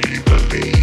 the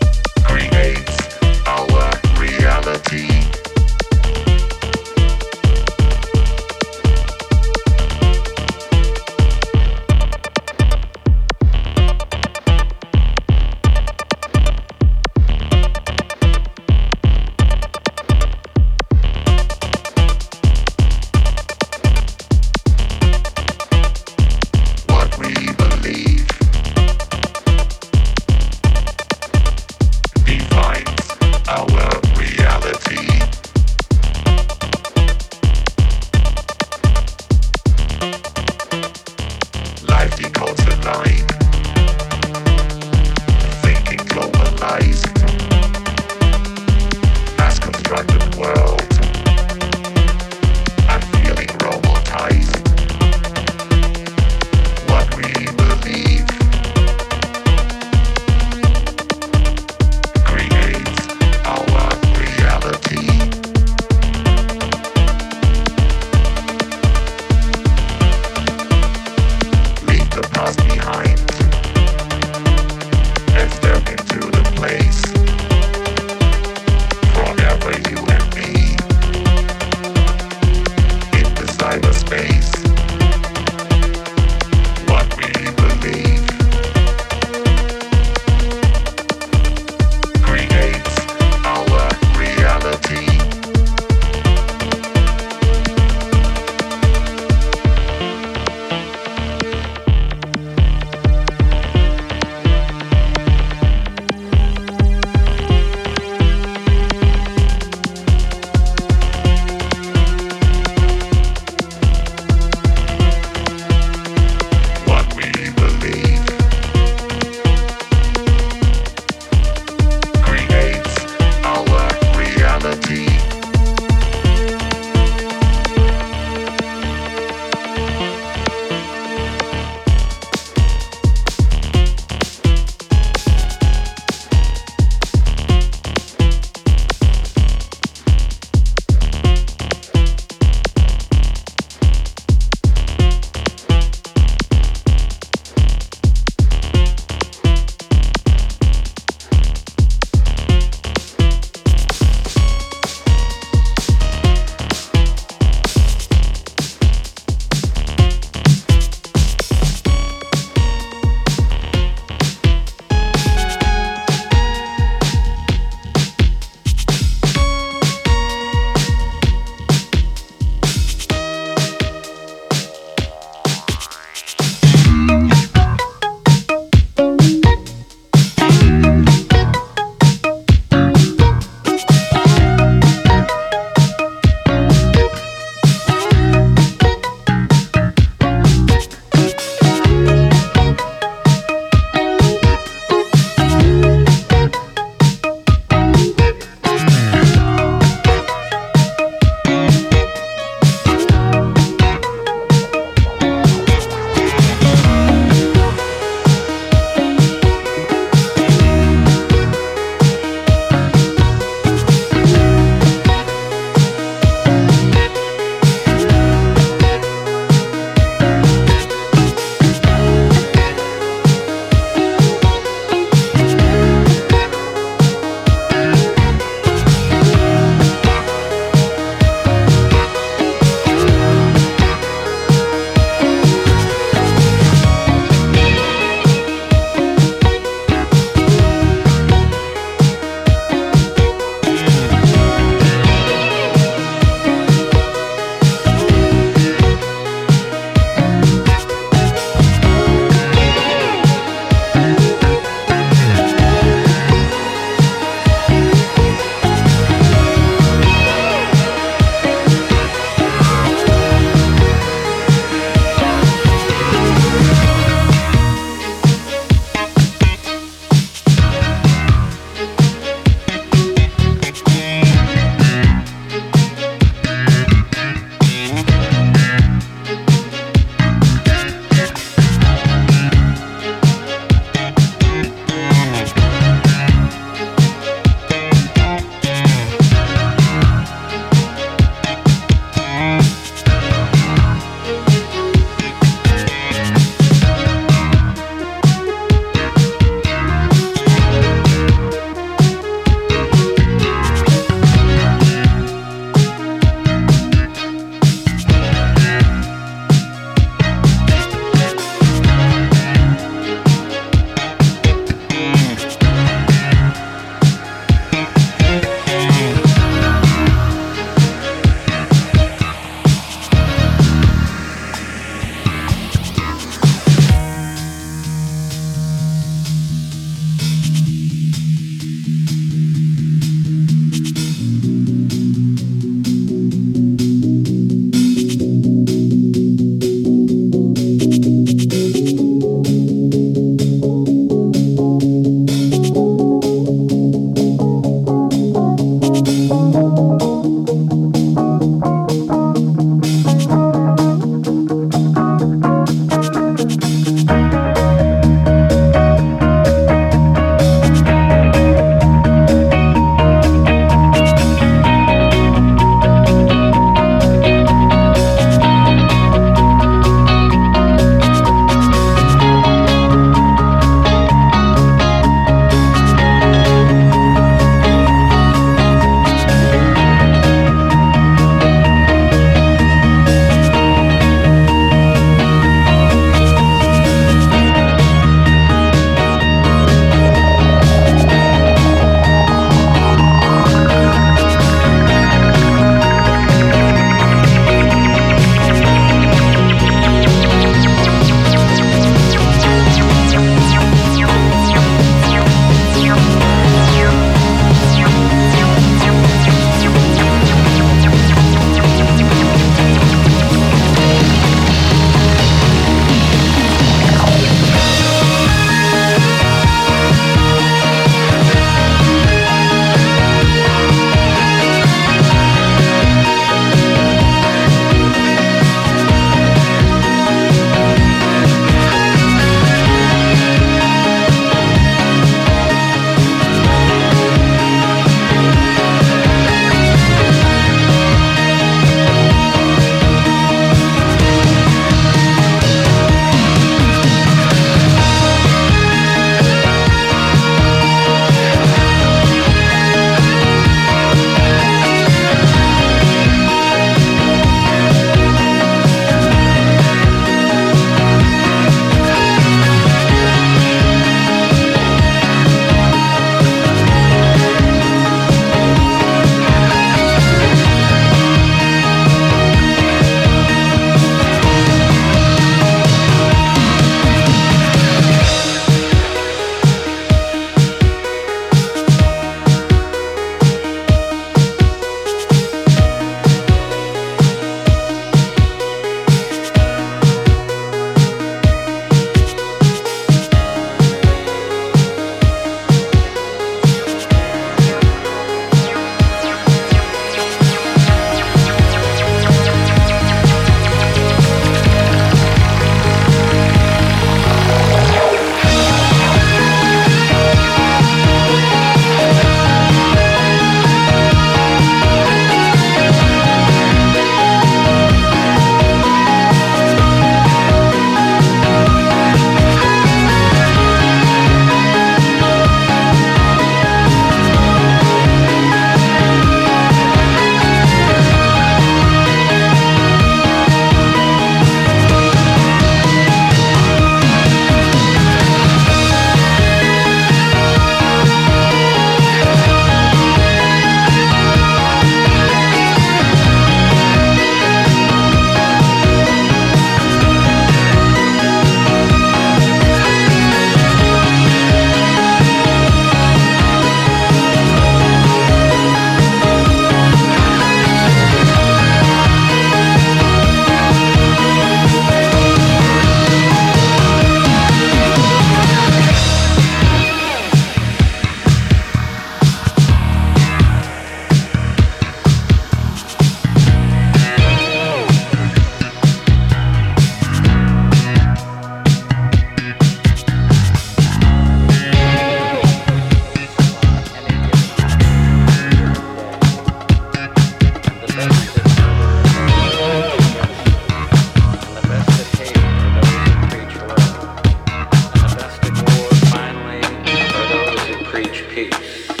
Yeah.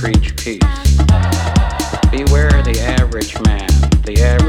Preach peace. Beware the average man, the average